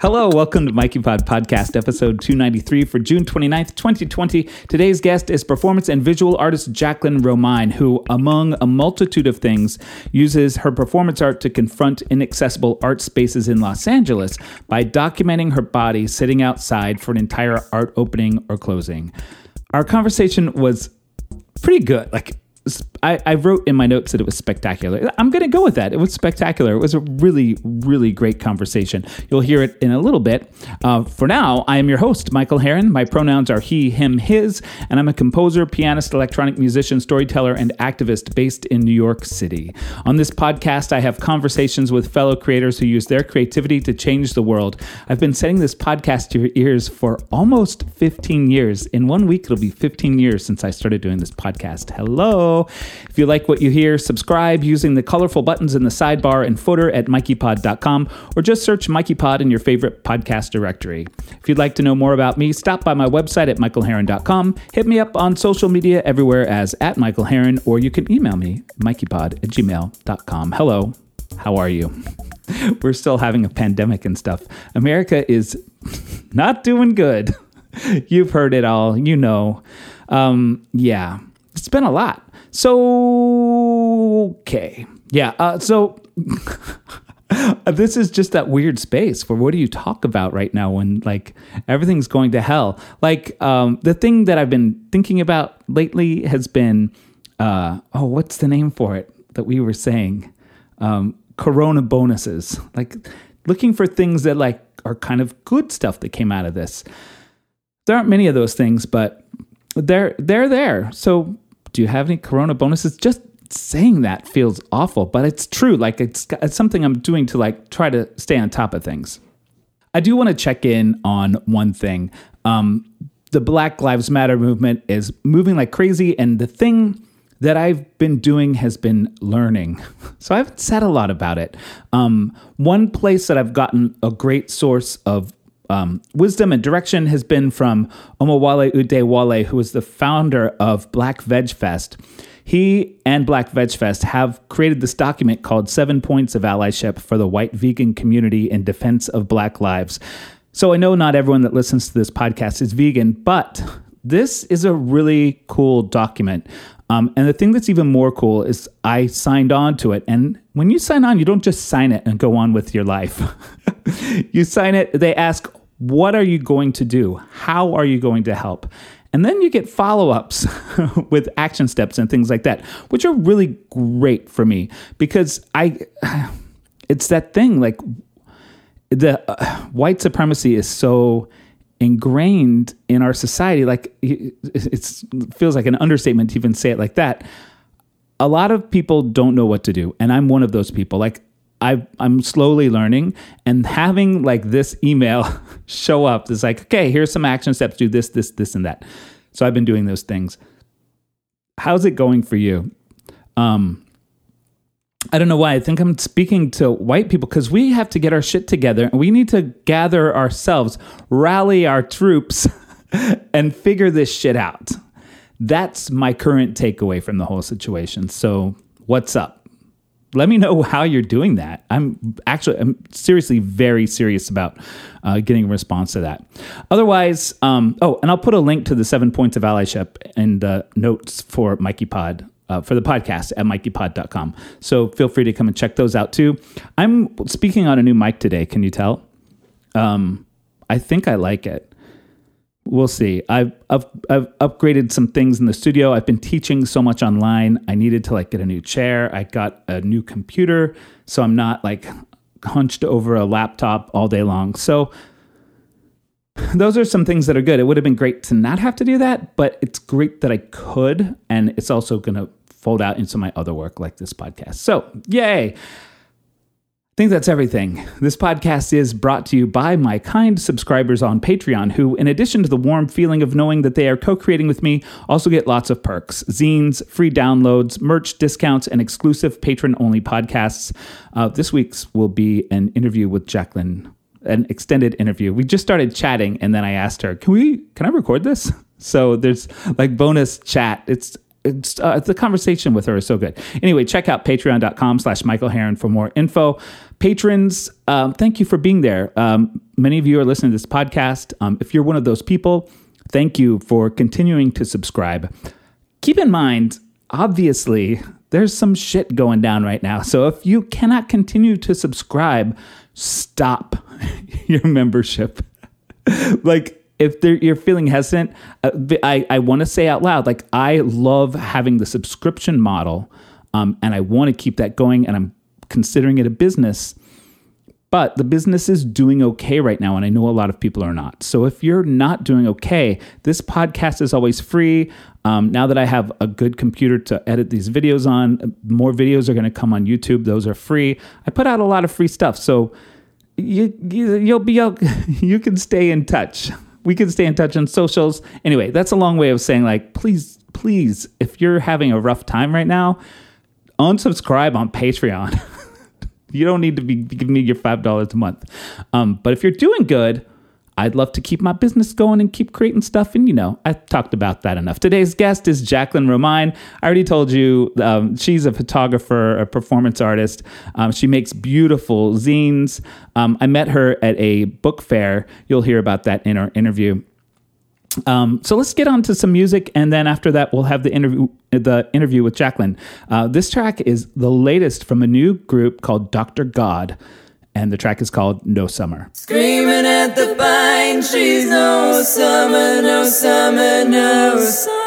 Hello, welcome to Mikey Pod Podcast, episode 293 for June 29th, 2020. Today's guest is performance and visual artist Jacqueline Romine, who, among a multitude of things, uses her performance art to confront inaccessible art spaces in Los Angeles by documenting her body sitting outside for an entire art opening or closing. Our conversation was pretty good. Like, I, I, wrote in my notes that it was spectacular. I'm going to go with that. It was spectacular. It was a really, really great conversation. You'll hear it in a little bit. Uh, for now, I am your host, Michael Harren. My pronouns are he, him, his, and I'm a composer, pianist, electronic musician, storyteller, and activist based in New York City. On this podcast, I have conversations with fellow creators who use their creativity to change the world. I've been setting this podcast to your ears for almost 15 years. In one week, it'll be 15 years since I started doing this podcast. Hello. If you like what you hear, subscribe using the colorful buttons in the sidebar and footer at mikeypod.com or just search MikeyPod in your favorite podcast directory. If you'd like to know more about me, stop by my website at michaelharren.com. Hit me up on social media everywhere as at Michael Harren, or you can email me, mikeypod at gmail.com. Hello, how are you? We're still having a pandemic and stuff. America is not doing good. You've heard it all, you know. Um, yeah, it's been a lot. So, okay. Yeah. Uh, so, this is just that weird space where what do you talk about right now when like everything's going to hell? Like, um, the thing that I've been thinking about lately has been, uh, oh, what's the name for it that we were saying? Um, corona bonuses. Like, looking for things that like are kind of good stuff that came out of this. There aren't many of those things, but they're they're there. So do you have any corona bonuses? Just saying that feels awful, but it's true. Like it's, it's something I'm doing to like try to stay on top of things. I do want to check in on one thing. Um, the Black Lives Matter movement is moving like crazy, and the thing that I've been doing has been learning. So I haven't said a lot about it. Um, one place that I've gotten a great source of um, wisdom and direction has been from Omowale Adewale, who is the founder of Black Veg Fest. He and Black Veg Fest have created this document called Seven Points of Allyship for the White Vegan Community in Defense of Black Lives. So I know not everyone that listens to this podcast is vegan, but this is a really cool document. Um, and the thing that's even more cool is I signed on to it. And when you sign on, you don't just sign it and go on with your life. you sign it, they ask what are you going to do? How are you going to help? And then you get follow ups with action steps and things like that, which are really great for me because I, it's that thing like the uh, white supremacy is so ingrained in our society. Like it feels like an understatement to even say it like that. A lot of people don't know what to do. And I'm one of those people. Like I I'm slowly learning and having like this email show up is like, okay, here's some action steps, do this, this, this, and that. So I've been doing those things. How's it going for you? Um, I don't know why. I think I'm speaking to white people because we have to get our shit together and we need to gather ourselves, rally our troops, and figure this shit out. That's my current takeaway from the whole situation. So, what's up? Let me know how you're doing that. I'm actually, I'm seriously very serious about uh, getting a response to that. Otherwise, um, oh, and I'll put a link to the seven points of allyship in the notes for Mikey Pod. Uh, for the podcast at mikeypod.com. So feel free to come and check those out too. I'm speaking on a new mic today. Can you tell? Um, I think I like it we'll see. I've, I've, I've upgraded some things in the studio. I've been teaching so much online. I needed to like get a new chair. I got a new computer, so I'm not like hunched over a laptop all day long. So those are some things that are good. It would have been great to not have to do that, but it's great that I could, and it's also going to fold out into my other work like this podcast. So, yay think that's everything. This podcast is brought to you by my kind subscribers on Patreon, who, in addition to the warm feeling of knowing that they are co creating with me, also get lots of perks zines, free downloads, merch discounts, and exclusive patron only podcasts. Uh, this week's will be an interview with Jacqueline, an extended interview. We just started chatting, and then I asked her, Can we, can I record this? So there's like bonus chat. It's it's, uh, the conversation with her is so good. Anyway, check out patreon.com slash Michael Harren for more info. Patrons, um, thank you for being there. Um, many of you are listening to this podcast. Um, if you're one of those people, thank you for continuing to subscribe. Keep in mind, obviously, there's some shit going down right now. So if you cannot continue to subscribe, stop your membership. like, if you're feeling hesitant, uh, I, I want to say out loud, like, I love having the subscription model um, and I want to keep that going, and I'm considering it a business. But the business is doing okay right now, and I know a lot of people are not. So if you're not doing okay, this podcast is always free. Um, now that I have a good computer to edit these videos on, more videos are going to come on YouTube. Those are free. I put out a lot of free stuff, so you, you you'll be you can stay in touch. We can stay in touch on socials. Anyway, that's a long way of saying like, please, please, if you're having a rough time right now, unsubscribe on Patreon. you don't need to be giving me your $5 a month. Um, but if you're doing good, I'd love to keep my business going and keep creating stuff. And, you know, I talked about that enough. Today's guest is Jacqueline Romine. I already told you um, she's a photographer, a performance artist. Um, she makes beautiful zines. Um, I met her at a book fair. You'll hear about that in our interview. Um, so let's get on to some music, and then after that, we'll have the interview. The interview with Jacqueline. Uh, this track is the latest from a new group called Doctor God, and the track is called No Summer. Screaming at the pine trees, no summer, no summer, no summer.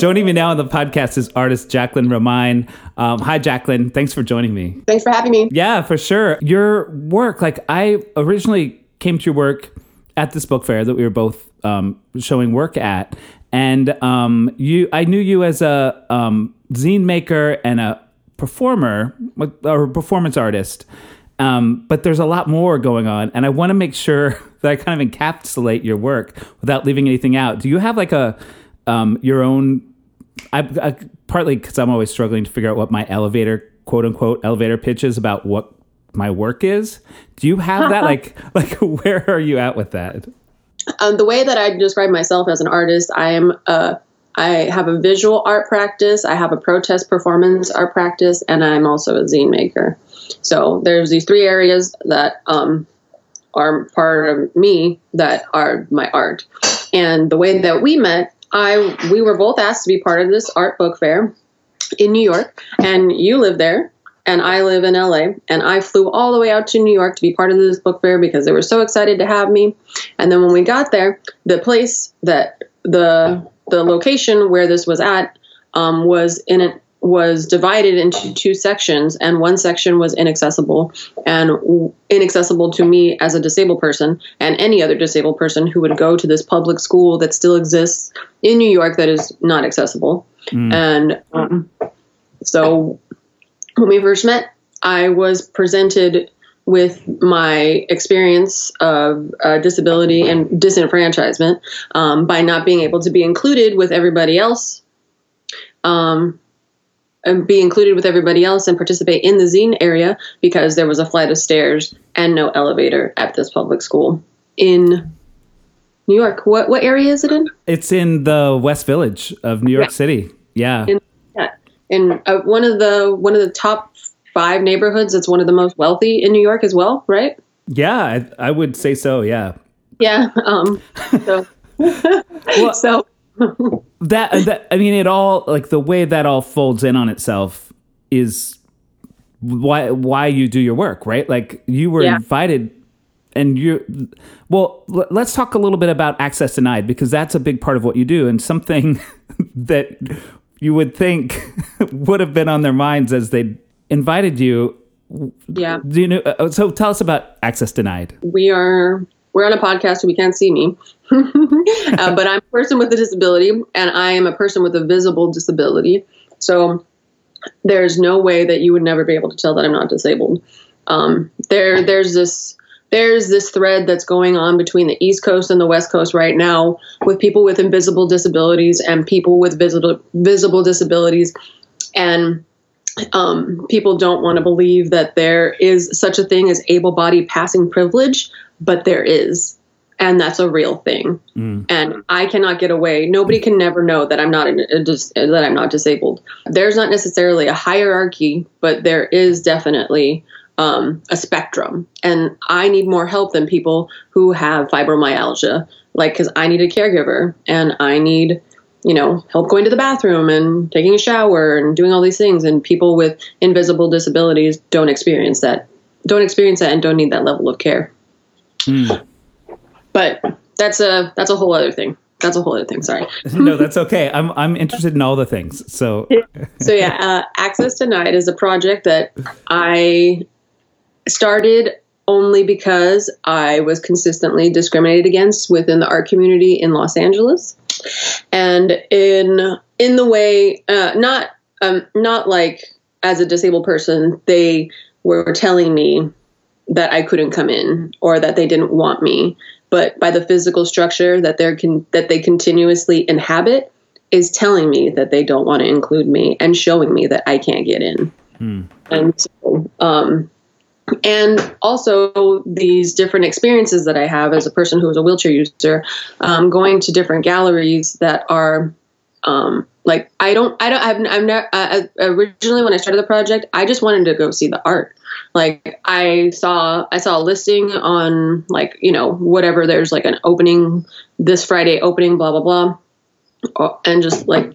Joining me now on the podcast is artist Jacqueline Romine. Um, hi, Jacqueline. Thanks for joining me. Thanks for having me. Yeah, for sure. Your work, like I originally came to your work at this book fair that we were both um, showing work at, and um, you, I knew you as a um, zine maker and a performer or performance artist. Um, but there's a lot more going on, and I want to make sure that I kind of encapsulate your work without leaving anything out. Do you have like a um, your own? I, I partly because I'm always struggling to figure out what my elevator quote unquote elevator pitch is about what my work is. Do you have that? like like where are you at with that? Um, the way that I describe myself as an artist, I am a I have a visual art practice, I have a protest performance art practice, and I'm also a zine maker. So there's these three areas that um, are part of me that are my art. And the way that we met, I we were both asked to be part of this art book fair in New York, and you live there, and I live in LA, and I flew all the way out to New York to be part of this book fair because they were so excited to have me. And then when we got there, the place that the the location where this was at um, was in it was divided into two sections and one section was inaccessible and inaccessible to me as a disabled person and any other disabled person who would go to this public school that still exists in New York that is not accessible mm. and um, so when we first met I was presented with my experience of uh, disability and disenfranchisement um, by not being able to be included with everybody else, um, and be included with everybody else and participate in the zine area because there was a flight of stairs and no elevator at this public school in New York. What what area is it in? It's in the West Village of New York. City. Yeah. In, yeah. in uh, one of the one of the top five neighborhoods. It's one of the most wealthy in New York as well, right? Yeah, I, I would say so. Yeah. Yeah. Um, so, well, so that that I mean, it all like the way that all folds in on itself is why why you do your work, right? Like you were yeah. invited and you well let's talk a little bit about access denied because that's a big part of what you do and something that you would think would have been on their minds as they invited you. Yeah. Do you know? Uh, so tell us about Access Denied. We are we're on a podcast, so we can't see me. uh, but I'm a person with a disability, and I am a person with a visible disability. So there's no way that you would never be able to tell that I'm not disabled. Um, there, there's this there's this thread that's going on between the East Coast and the West Coast right now with people with invisible disabilities and people with visible visible disabilities, and um, people don't want to believe that there is such a thing as able-bodied passing privilege, but there is, and that's a real thing. Mm. And I cannot get away. Nobody can never know that I'm not a, a, that I'm not disabled. There's not necessarily a hierarchy, but there is definitely um, a spectrum. And I need more help than people who have fibromyalgia, like because I need a caregiver and I need you know, help going to the bathroom and taking a shower and doing all these things. And people with invisible disabilities don't experience that, don't experience that, and don't need that level of care. Mm. But that's a that's a whole other thing. That's a whole other thing. Sorry. no, that's okay. I'm I'm interested in all the things. So. so yeah, uh, Access Denied is a project that I started only because I was consistently discriminated against within the art community in Los Angeles and in in the way uh, not um, not like as a disabled person they were telling me that I couldn't come in or that they didn't want me, but by the physical structure that they can that they continuously inhabit is telling me that they don't want to include me and showing me that I can't get in. Hmm. And so, um, and also these different experiences that I have as a person who is a wheelchair user, um, going to different galleries that are um, like I don't I don't I've, I've never uh, uh, originally when I started the project I just wanted to go see the art. Like I saw I saw a listing on like you know whatever there's like an opening this Friday opening blah blah blah, uh, and just like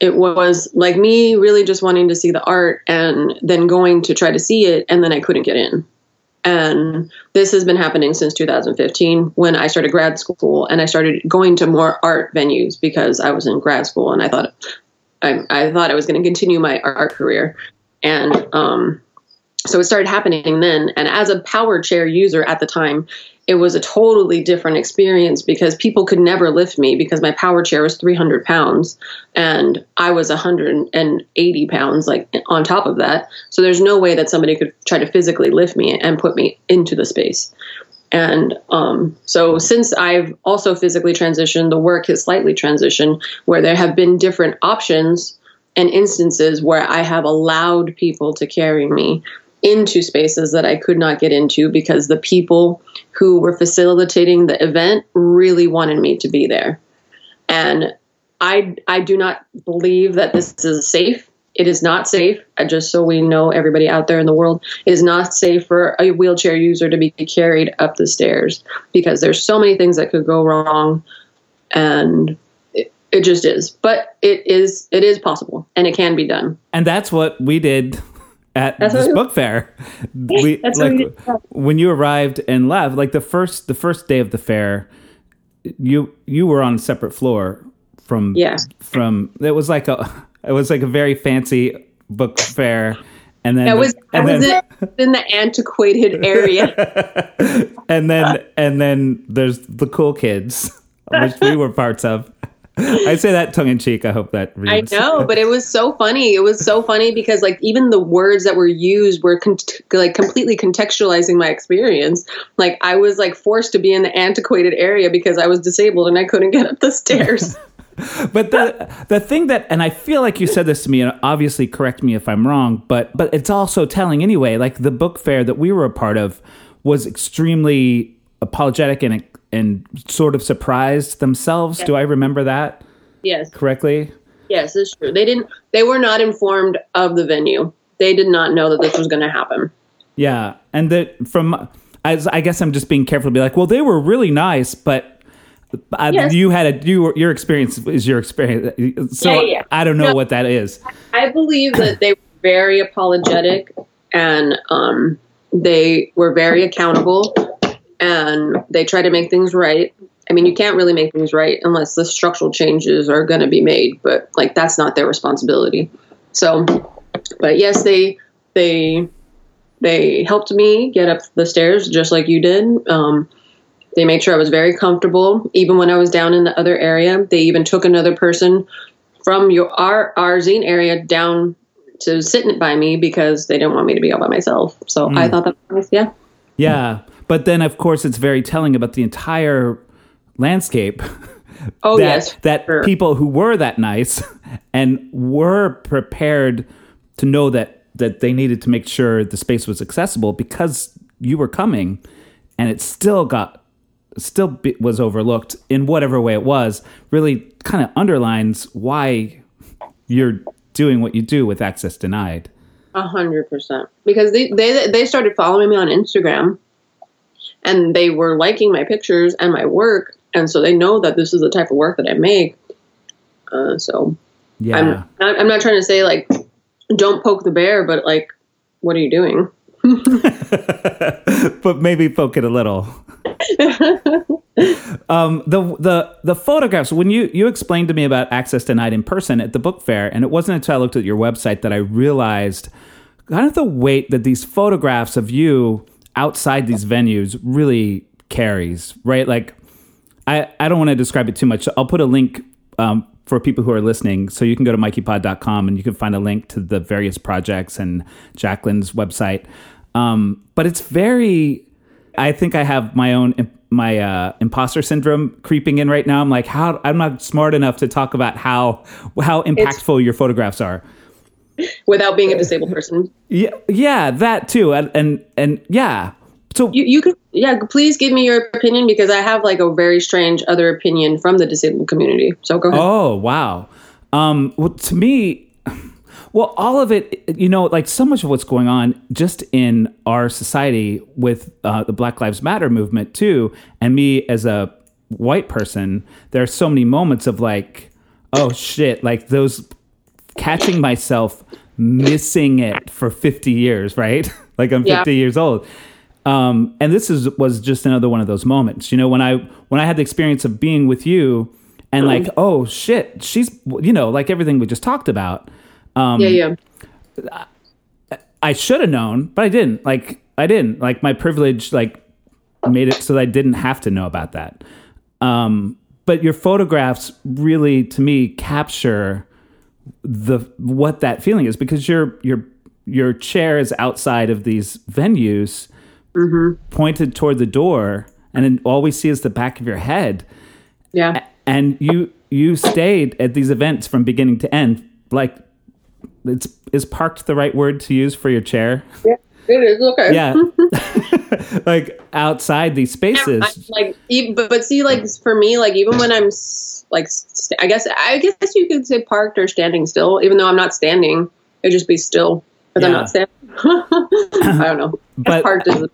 it was like me really just wanting to see the art and then going to try to see it and then I couldn't get in. And this has been happening since 2015 when I started grad school and I started going to more art venues because I was in grad school and I thought I, I thought I was going to continue my art career. And um, so it started happening then. And as a power chair user at the time, it was a totally different experience because people could never lift me because my power chair was 300 pounds and I was 180 pounds, like on top of that. So there's no way that somebody could try to physically lift me and put me into the space. And um, so, since I've also physically transitioned, the work has slightly transitioned where there have been different options and instances where I have allowed people to carry me into spaces that I could not get into because the people who were facilitating the event really wanted me to be there. And I I do not believe that this is safe. It is not safe. Just so we know, everybody out there in the world, it is not safe for a wheelchair user to be carried up the stairs because there's so many things that could go wrong, and it, it just is. But it is it is possible, and it can be done. And that's what we did at That's this book fair. We, like when you arrived and left, like the first the first day of the fair, you you were on a separate floor from Yeah. from it was like a it was like a very fancy book fair, and then I was and was then, in the antiquated area. and then and then there's the cool kids, which we were parts of. I say that tongue in cheek. I hope that I know, but it was so funny. It was so funny because like even the words that were used were con- like completely contextualizing my experience. Like I was like forced to be in the antiquated area because I was disabled and I couldn't get up the stairs. But the the thing that, and I feel like you said this to me, and obviously correct me if I'm wrong, but but it's also telling anyway. Like the book fair that we were a part of was extremely apologetic and and sort of surprised themselves. Do I remember that yes, correctly? yes, it's true. They didn't. They were not informed of the venue. They did not know that this was going to happen. Yeah, and that from as I guess I'm just being careful to be like, well, they were really nice, but. I, Yes. You had a you your experience is your experience, so Yeah, yeah. I don't know No. what that is. I believe that they were very apologetic and um, they were very accountable and they try to make things right. I mean, you can't really make things right unless the structural changes are going to be made, but like that's not their responsibility. So, but yes, they they they helped me get up the stairs just like you did. Um, they made sure I was very comfortable, even when I was down in the other area. They even took another person from your our our zine area down to sit by me because they didn't want me to be all by myself. So I thought that was nice. yeah. Yeah, but then of course it's very telling about the entire landscape. Oh that yes, that sure. people who were that nice and were prepared to know that that they needed to make sure the space was accessible because you were coming, and it still got still be, was overlooked in whatever way it was. Really, kind of underlines why you're doing what you do with access denied. A hundred percent. Because they, they they started following me on Instagram, and they were liking my pictures and my work, and so they know that this is the type of work that I make. Uh, so Yeah. I'm not, I'm not trying to say like don't poke the bear, but like what are you doing? but maybe poke it a little. um, the the the photographs when you you explained to me about access denied in person at the book fair, and it wasn't until I looked at your website that I realized kind of the weight that these photographs of you outside these venues really carries. Right, like I I don't want to describe it too much. So I'll put a link. Um, for people who are listening, so you can go to mikeypod.com and you can find a link to the various projects and Jacqueline's website. Um, but it's very, I think I have my own my uh, imposter syndrome creeping in right now. I'm like, how I'm not smart enough to talk about how how impactful your photographs are. Without being a disabled person, Yeah, yeah, that too, and and, and yeah. So you you could yeah. Please give me your opinion because I have like a very strange other opinion from the disabled community. So go ahead. Oh wow. Um, well, to me, well, all of it, you know, like so much of what's going on just in our society with uh, the Black Lives Matter movement too, and me as a white person, there are so many moments of like, oh shit, like those catching myself missing it for 50 years, right? like I'm 50 Yeah. years old. Um, and this is was just another one of those moments. You know, when I when I had the experience of being with you and like, oh shit, she's you know, like everything we just talked about. Um, Yeah, yeah. I should have known, but I didn't. Like I didn't. Like my privilege like made it so that I didn't have to know about that. Um, but your photographs really to me capture the what that feeling is because your your your chair is outside of these venues mm-hmm. pointed toward the door and then all we see is the back of your head. Yeah. and you you stayed at these events from beginning to end like it's is parked the right word to use for your chair It is okay. yeah like outside these spaces I, like, even, but, but see, like for me, like even when I'm like, st- I guess I guess you could say parked or standing still. Even though I'm not standing, it'd just be still because I'm Yeah. not standing. I don't know. But- parked is a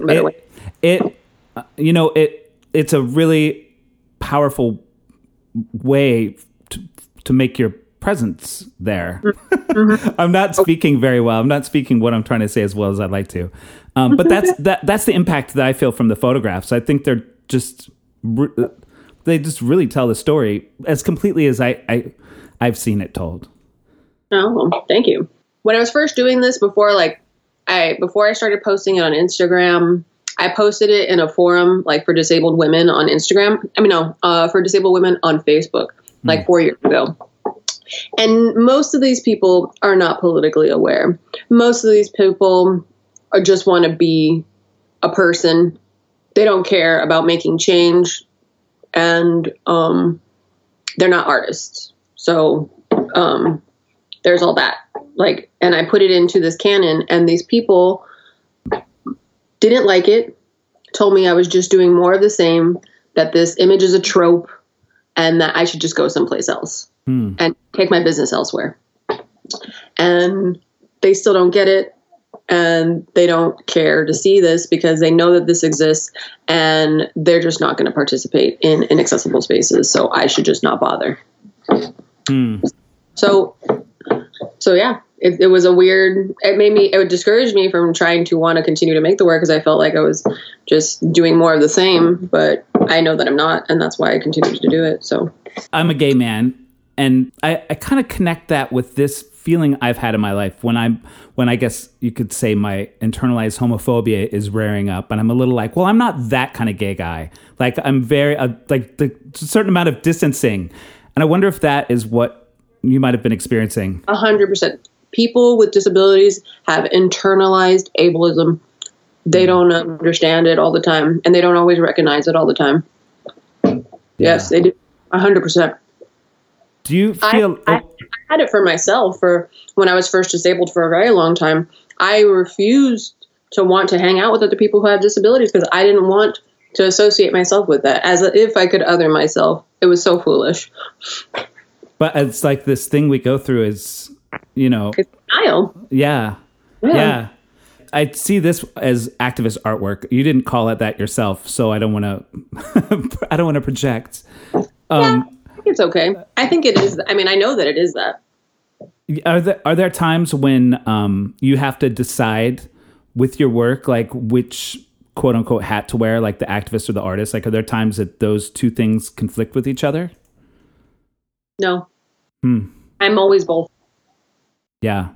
better way. it, it uh, you know it it's a really powerful way to, to make your presence there. I'm not speaking very well. I'm not speaking what i'm trying to say as well as i'd like to. Um, but that's that that's the impact that i feel from the photographs. I think they're just they just really tell the story as completely as i, I i've seen it told. Oh, well, thank you. When I was first doing this, before like I before I started posting it on Instagram, I posted it in a forum like for disabled women on Instagram. I mean, no, uh, for disabled women on Facebook, like four years ago. And most of these people are not politically aware. Most of these people are just want to be a person. They don't care about making change, and um, they're not artists. So um, there's all that like and i put it into this canon and these people didn't like it told me i was just doing more of the same that this image is a trope and that i should just go someplace else Hmm. and take my business elsewhere. And they still don't get it and they don't care to see this because they know that this exists and they're just not going to participate in inaccessible spaces so i should just not bother. Hmm. So so yeah it, it was a weird it made me it would discourage me from trying to want to continue to make the work because i felt like i was just doing more of the same but i know that i'm not and that's why i continue to do it so. I'm a gay man, and I, I kind of connect that with this feeling I've had in my life when I'm when I guess you could say my internalized homophobia is rearing up, and I'm a little like, well, I'm not that kind of gay guy. Like I'm very uh, like the certain amount of distancing, and I wonder if that is what you might have been experiencing. A hundred percent. People with disabilities have internalized ableism. They don't understand it all the time, and they don't always recognize it all the time. Yes, they do. A hundred percent. Do you I, feel? I, I had it for myself for when I was first disabled for a very long time. I refused to want to hang out with other people who have disabilities because I didn't want to associate myself with that as if I could other myself. It was so foolish. but it's like this thing we go through is, you know, It's denial. Yeah. yeah. I see this as activist artwork. You didn't call it that yourself, so I don't want to. I don't want to project. Um, I think it's okay. I think it is. I mean, I know that it is that. Are there are there times when um, you have to decide with your work, like which quote unquote hat to wear, like the activist or the artist? Like, are there times that those two things conflict with each other? No. Hmm. I'm always both. Yeah.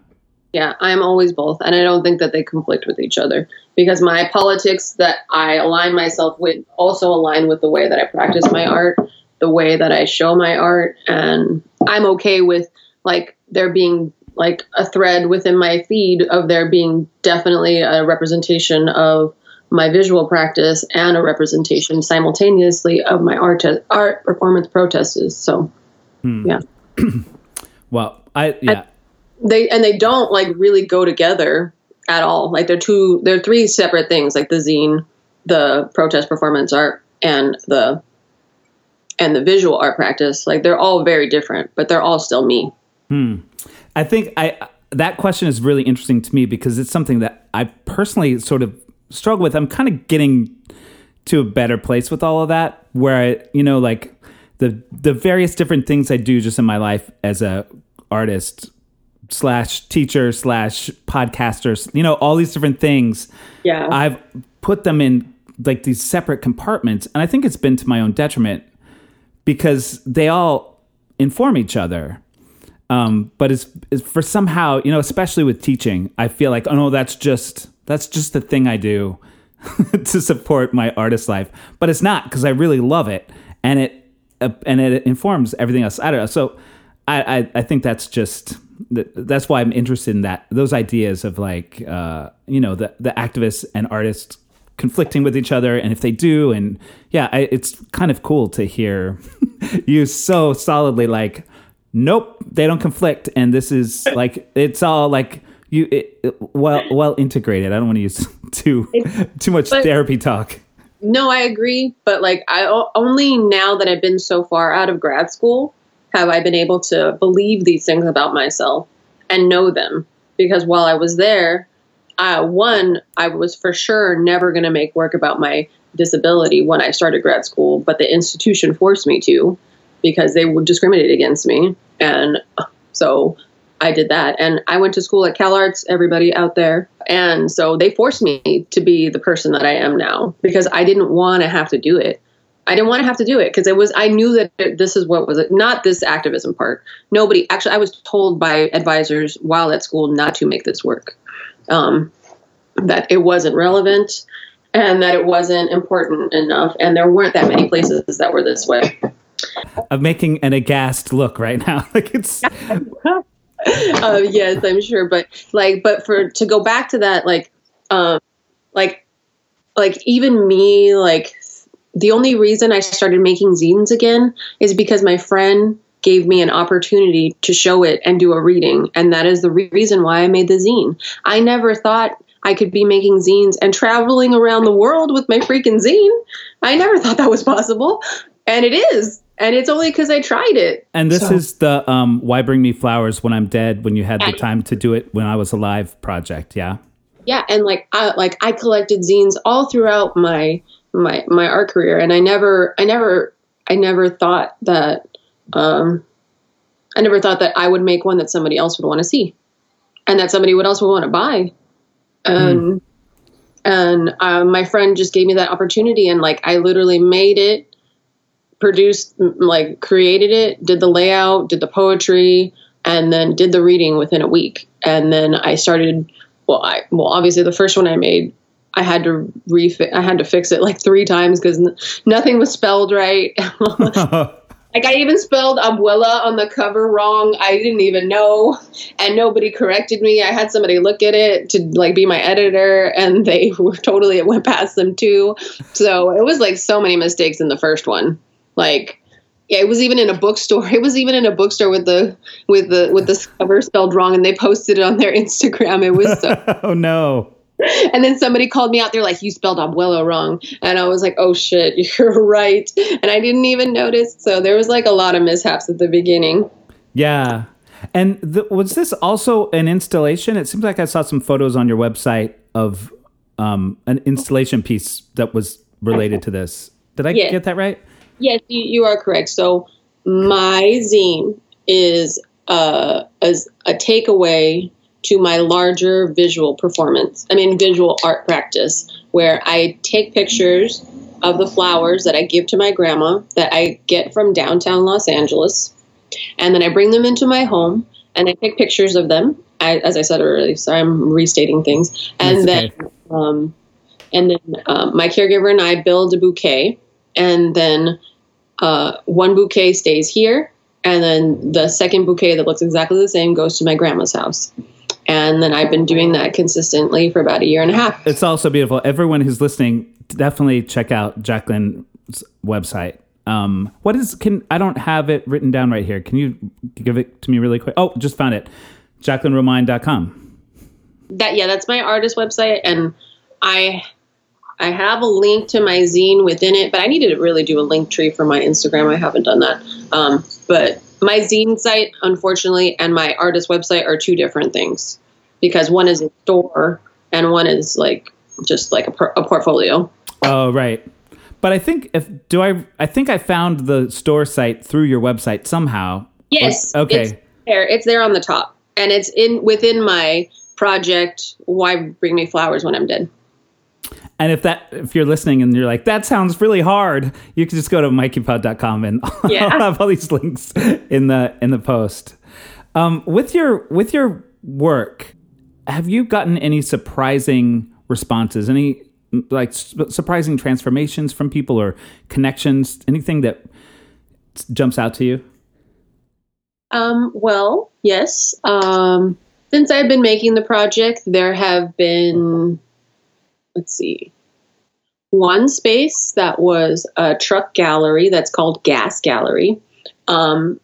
Yeah, I'm always both. And I don't think that they conflict with each other because my politics that I align myself with also align with the way that I practice my art, the way that I show my art. And I'm okay with like there being like a thread within my feed of there being definitely a representation of my visual practice and a representation simultaneously of my art art performance protests. So hmm. yeah. Well, I yeah. they and they don't like really go together at all. Like they're two, they're three separate things. Like the zine, the protest performance art, and the and the visual art practice. Like they're all very different, but they're all still me. Hmm. I think I that question is really interesting to me because it's something that I personally sort of struggle with. I'm kind of getting to a better place with all of that, where I, you know, like the the various different things I do just in my life as a artist slash teacher slash podcasters, you know, all these different things. Yeah. I've put them in like these separate compartments, and I think it's been to my own detriment because they all inform each other. Um, but it's, it's for somehow, you know, especially with teaching, I feel like, oh no, that's just that's just the thing I do to support my artist life. But it's not because I really love it, and it uh, and it informs everything else. I don't know. So I I, I think that's just that's why I'm interested in that those ideas of like uh, you know the the activists and artists conflicting with each other and if they do and yeah I, it's kind of cool to hear you so solidly like nope they don't conflict and this is like it's all like you it, it- well well integrated. I don't want to use too too much but- therapy talk. No, I agree, but like i only now that I've been so far out of grad school have I been able to believe these things about myself and know them because while I was there, uh, one I was for sure never going to make work about my disability when I started grad school, but the institution forced me to because they would discriminate against me, and so I did that. And I went to school at CalArts, everybody out there. And so they forced me to be the person that I am now because I didn't want to have to do it. I didn't want to have to do it because it was, I knew that it, this is what was it, not this activism part. Nobody, actually, I was told by advisors while at school not to make this work, um, that it wasn't relevant and that it wasn't important enough. And there weren't that many places that were this way. i'm making an aghast look right now like it's uh, yes, I'm sure. But like, but for to go back to that, like, um, like, like even me, like, the only reason I started making zines again is because my friend gave me an opportunity to show it and do a reading, and that is the re- reason why I made the zine. I never thought I could be making zines and traveling around the world with my freaking zine. I never thought that was possible, and it is. And it's only because I tried it. and this So- is the um why bring me flowers when i'm dead when you had the time to do it when i was alive project yeah yeah and like i like i collected zines all throughout my my my art career and i never i never i never thought that um i never thought that i would make one that somebody else would want to see and that somebody would else would want to buy. And and um, my friend just gave me that opportunity and like i literally made it produced like created it did the layout did the poetry and then did the reading within a week. And then i started well i well obviously the first one i made i had to refix i had to fix it like three times because n- nothing was spelled right like i even spelled abuela on the cover wrong i didn't even know and nobody corrected me i had somebody look at it to like be my editor and they were totally it went past them too so it was like so many mistakes in the first one like yeah, it was even in a bookstore. It was even in a bookstore with the with the with the cover spelled wrong, and they posted it on their Instagram. It was so. oh no and then somebody called me out. They're like, "You spelled abuelo wrong," and I was like, "Oh shit, you're right." And I didn't even notice. So there was like a lot of mishaps at the beginning. Yeah. And th- was this also an installation? It seems like I saw some photos on your website of um, an installation piece that was related to this. Did I Yeah. get that right? Yes, you, you are correct. So my zine is uh, as a takeaway to my larger visual performance. I mean, visual art practice, where I take pictures of the flowers that I give to my grandma that I get from downtown Los Angeles, and then I bring them into my home and I take pictures of them. I, as I said earlier, sorry, I'm restating things, and That's then. Um, and then um, my caregiver and I build a bouquet, and then uh, one bouquet stays here, and then the second bouquet that looks exactly the same goes to my grandma's house. And then I've been doing that consistently for about a year and a half. It's also beautiful. Everyone who's listening, definitely check out Jacqueline's website. Um, what is can I don't have it written down right here. Can you give it to me really quick? Oh, just found it. JacquelineRomine.com. That yeah, that's my artist website, and I I have a link to my zine within it, but I needed to really do a link tree for my Instagram. I haven't done that. Um, but my zine site, unfortunately, and my artist website are two different things because one is a store and one is like just like a, a portfolio. Oh, right. But I think if do I I think I found the store site through your website somehow. Yes. Okay. It's there. It's there on the top. and it's in within my project. Why bring me flowers when I'm dead? And if that if you're listening and you're like that sounds really hard, you can just go to mikeypod.com and Yeah. I'll have all these links in the in the post. Um, with your with your work, have you gotten any surprising responses? Any like s- surprising transformations from people or connections? Anything that jumps out to you? Um, well, yes. Um, since I've been making the project, there have been, let's see, one space that was a truck gallery that's called Gas Gallery. Um,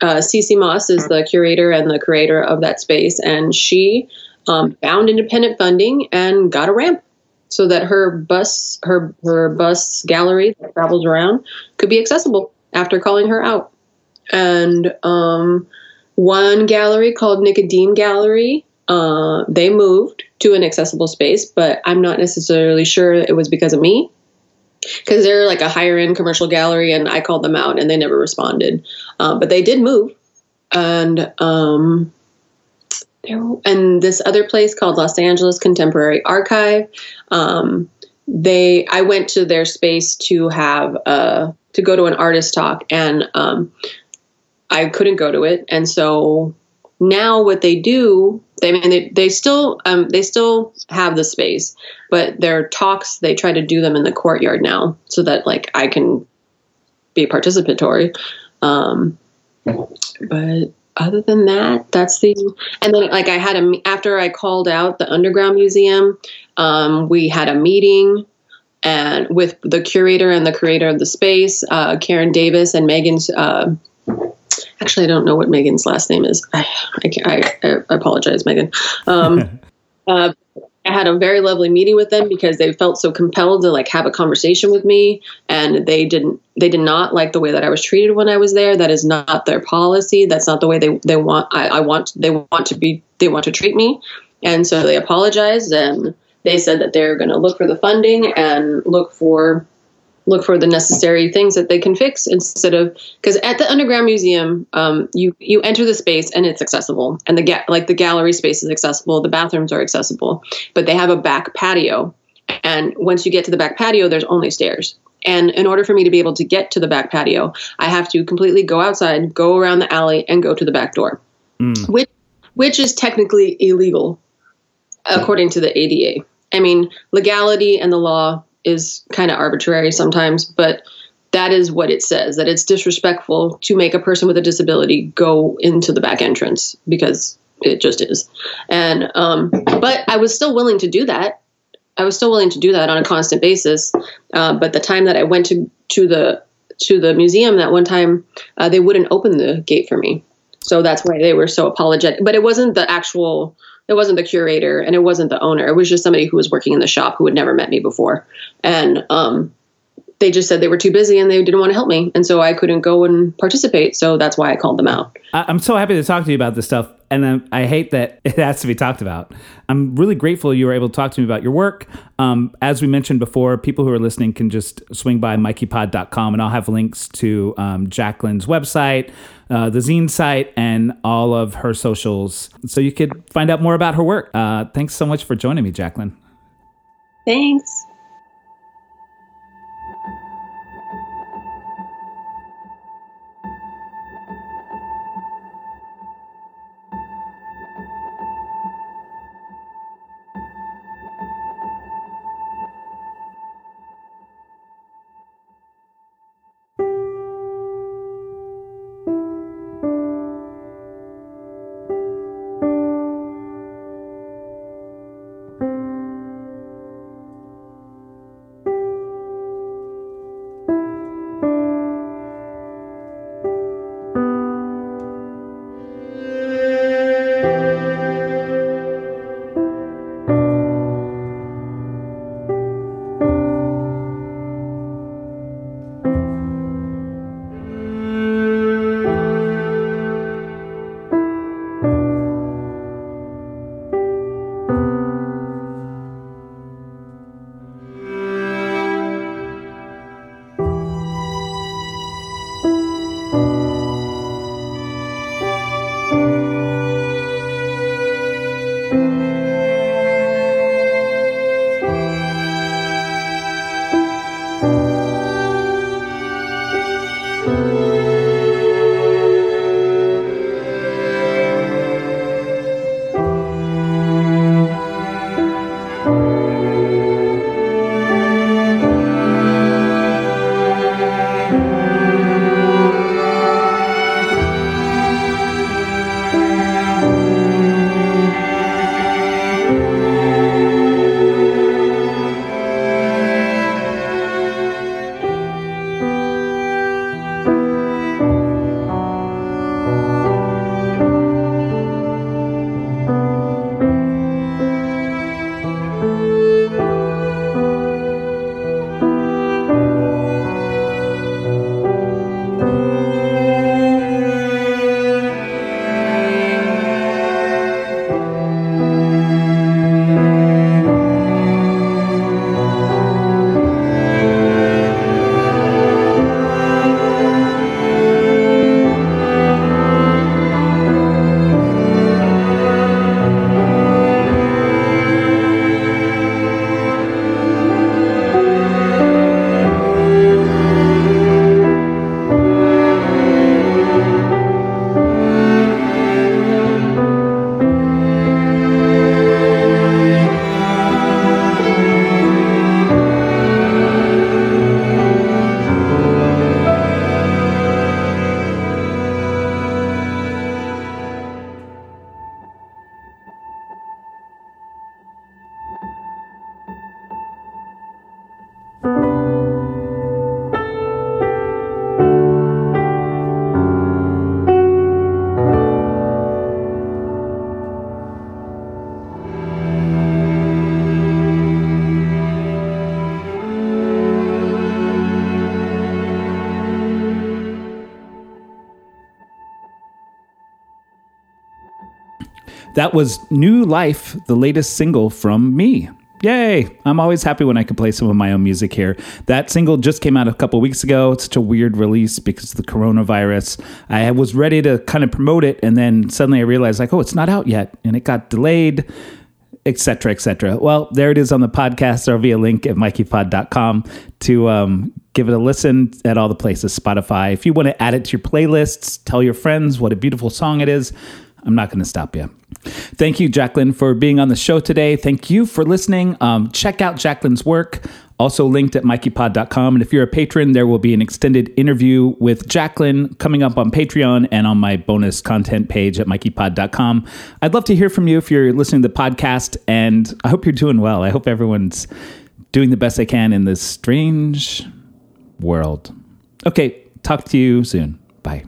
uh, Moss is the curator and the creator of that space, and she um, found independent funding and got a ramp so that her bus, her her bus gallery that travels around, could be accessible after calling her out and um, one gallery called Nicodim Gallery. Uh, they moved to an accessible space, but I'm not necessarily sure it was because of me. Because they're like a higher end commercial gallery, and I called them out and they never responded. Uh, but they did move. And um, there, and this other place called Los Angeles Contemporary Archive. Um, they, I went to their space to have uh, to go to an artist talk, and um, I couldn't go to it, and so now what they do, they I mean they, they still um, they still have the space, but their talks they try to do them in the courtyard now, so that like I can be participatory. Um, but other than that, that's the and then like I had a after I called out the underground museum, um, we had a meeting and with the curator and the creator of the space, uh, Karon Davis and Megan's. Uh, actually, I don't know what Megan's last name is. I I, I, I apologize, Megan. Um, uh, I had a very lovely meeting with them because they felt so compelled to like have a conversation with me, and they didn't. They did not like the way that I was treated when I was there. That is not their policy. That's not the way they they want. I, I want. They want to be. They want to treat me, and so they apologized and they said that they're going to look for the funding and look for look for the necessary things that they can fix instead of because at the underground museum um, you you enter the space and it's accessible. And the ga- like the gallery space is accessible the bathrooms are accessible but they have a back patio. And once you get to the back patio there's only stairs. And in order for me to be able to get to the back patio i have to completely go outside go around the alley and go to the back door. Which which is technically illegal according to the ada i mean legality and the law is kind of arbitrary sometimes, but that is what it says that it's disrespectful to make a person with a disability go into the back entrance because it just is. And, um, but I was still willing to do that. I was still willing to do that on a constant basis. Uh, but the time that I went to, to the, to the museum that one time, uh, they wouldn't open the gate for me. So that's why they were so apologetic. But it wasn't the actual, it wasn't the curator and it wasn't the owner. It was just somebody who was working in the shop who had never met me before. And um, they just said they were too busy and they didn't want to help me. And so I couldn't go and participate. So that's why I called them out. I- I'm so happy to talk to you about this stuff, and then I hate that it has to be talked about. I'm really grateful you were able to talk to me about your work. Um, as we mentioned before, people who are listening can just swing by mikeypod.com, and I'll have links to um, Jacqueline's website, uh, the zine site, and all of her socials, so you could find out more about her work. Uh, thanks so much for joining me, Jacqueline. Thanks. That was New Life, the latest single from me. Yay! I'm always happy when I can play some of my own music here. That single just came out a couple weeks ago. It's such a weird release because of the coronavirus. I was ready to kind of promote it, and then suddenly I realized, like, oh, it's not out yet, and it got delayed, etc., etc. Well, there it is on the podcast or via link at mikeypod.com to um, give it a listen at all the places, Spotify. If you want to add it to your playlists, tell your friends what a beautiful song it is. I'm not going to stop you. Thank you, Jacqueline, for being on the show today. Thank you for listening. Um, check out Jacqueline's work, also linked at mikeypod.com. And if you're a patron, there will be an extended interview with Jacqueline coming up on Patreon and on my bonus content page at mikeypod.com. I'd love to hear from you if you're listening to the podcast, and I hope you're doing well. I hope everyone's doing the best they can in this strange world. Okay, talk to you soon. Bye.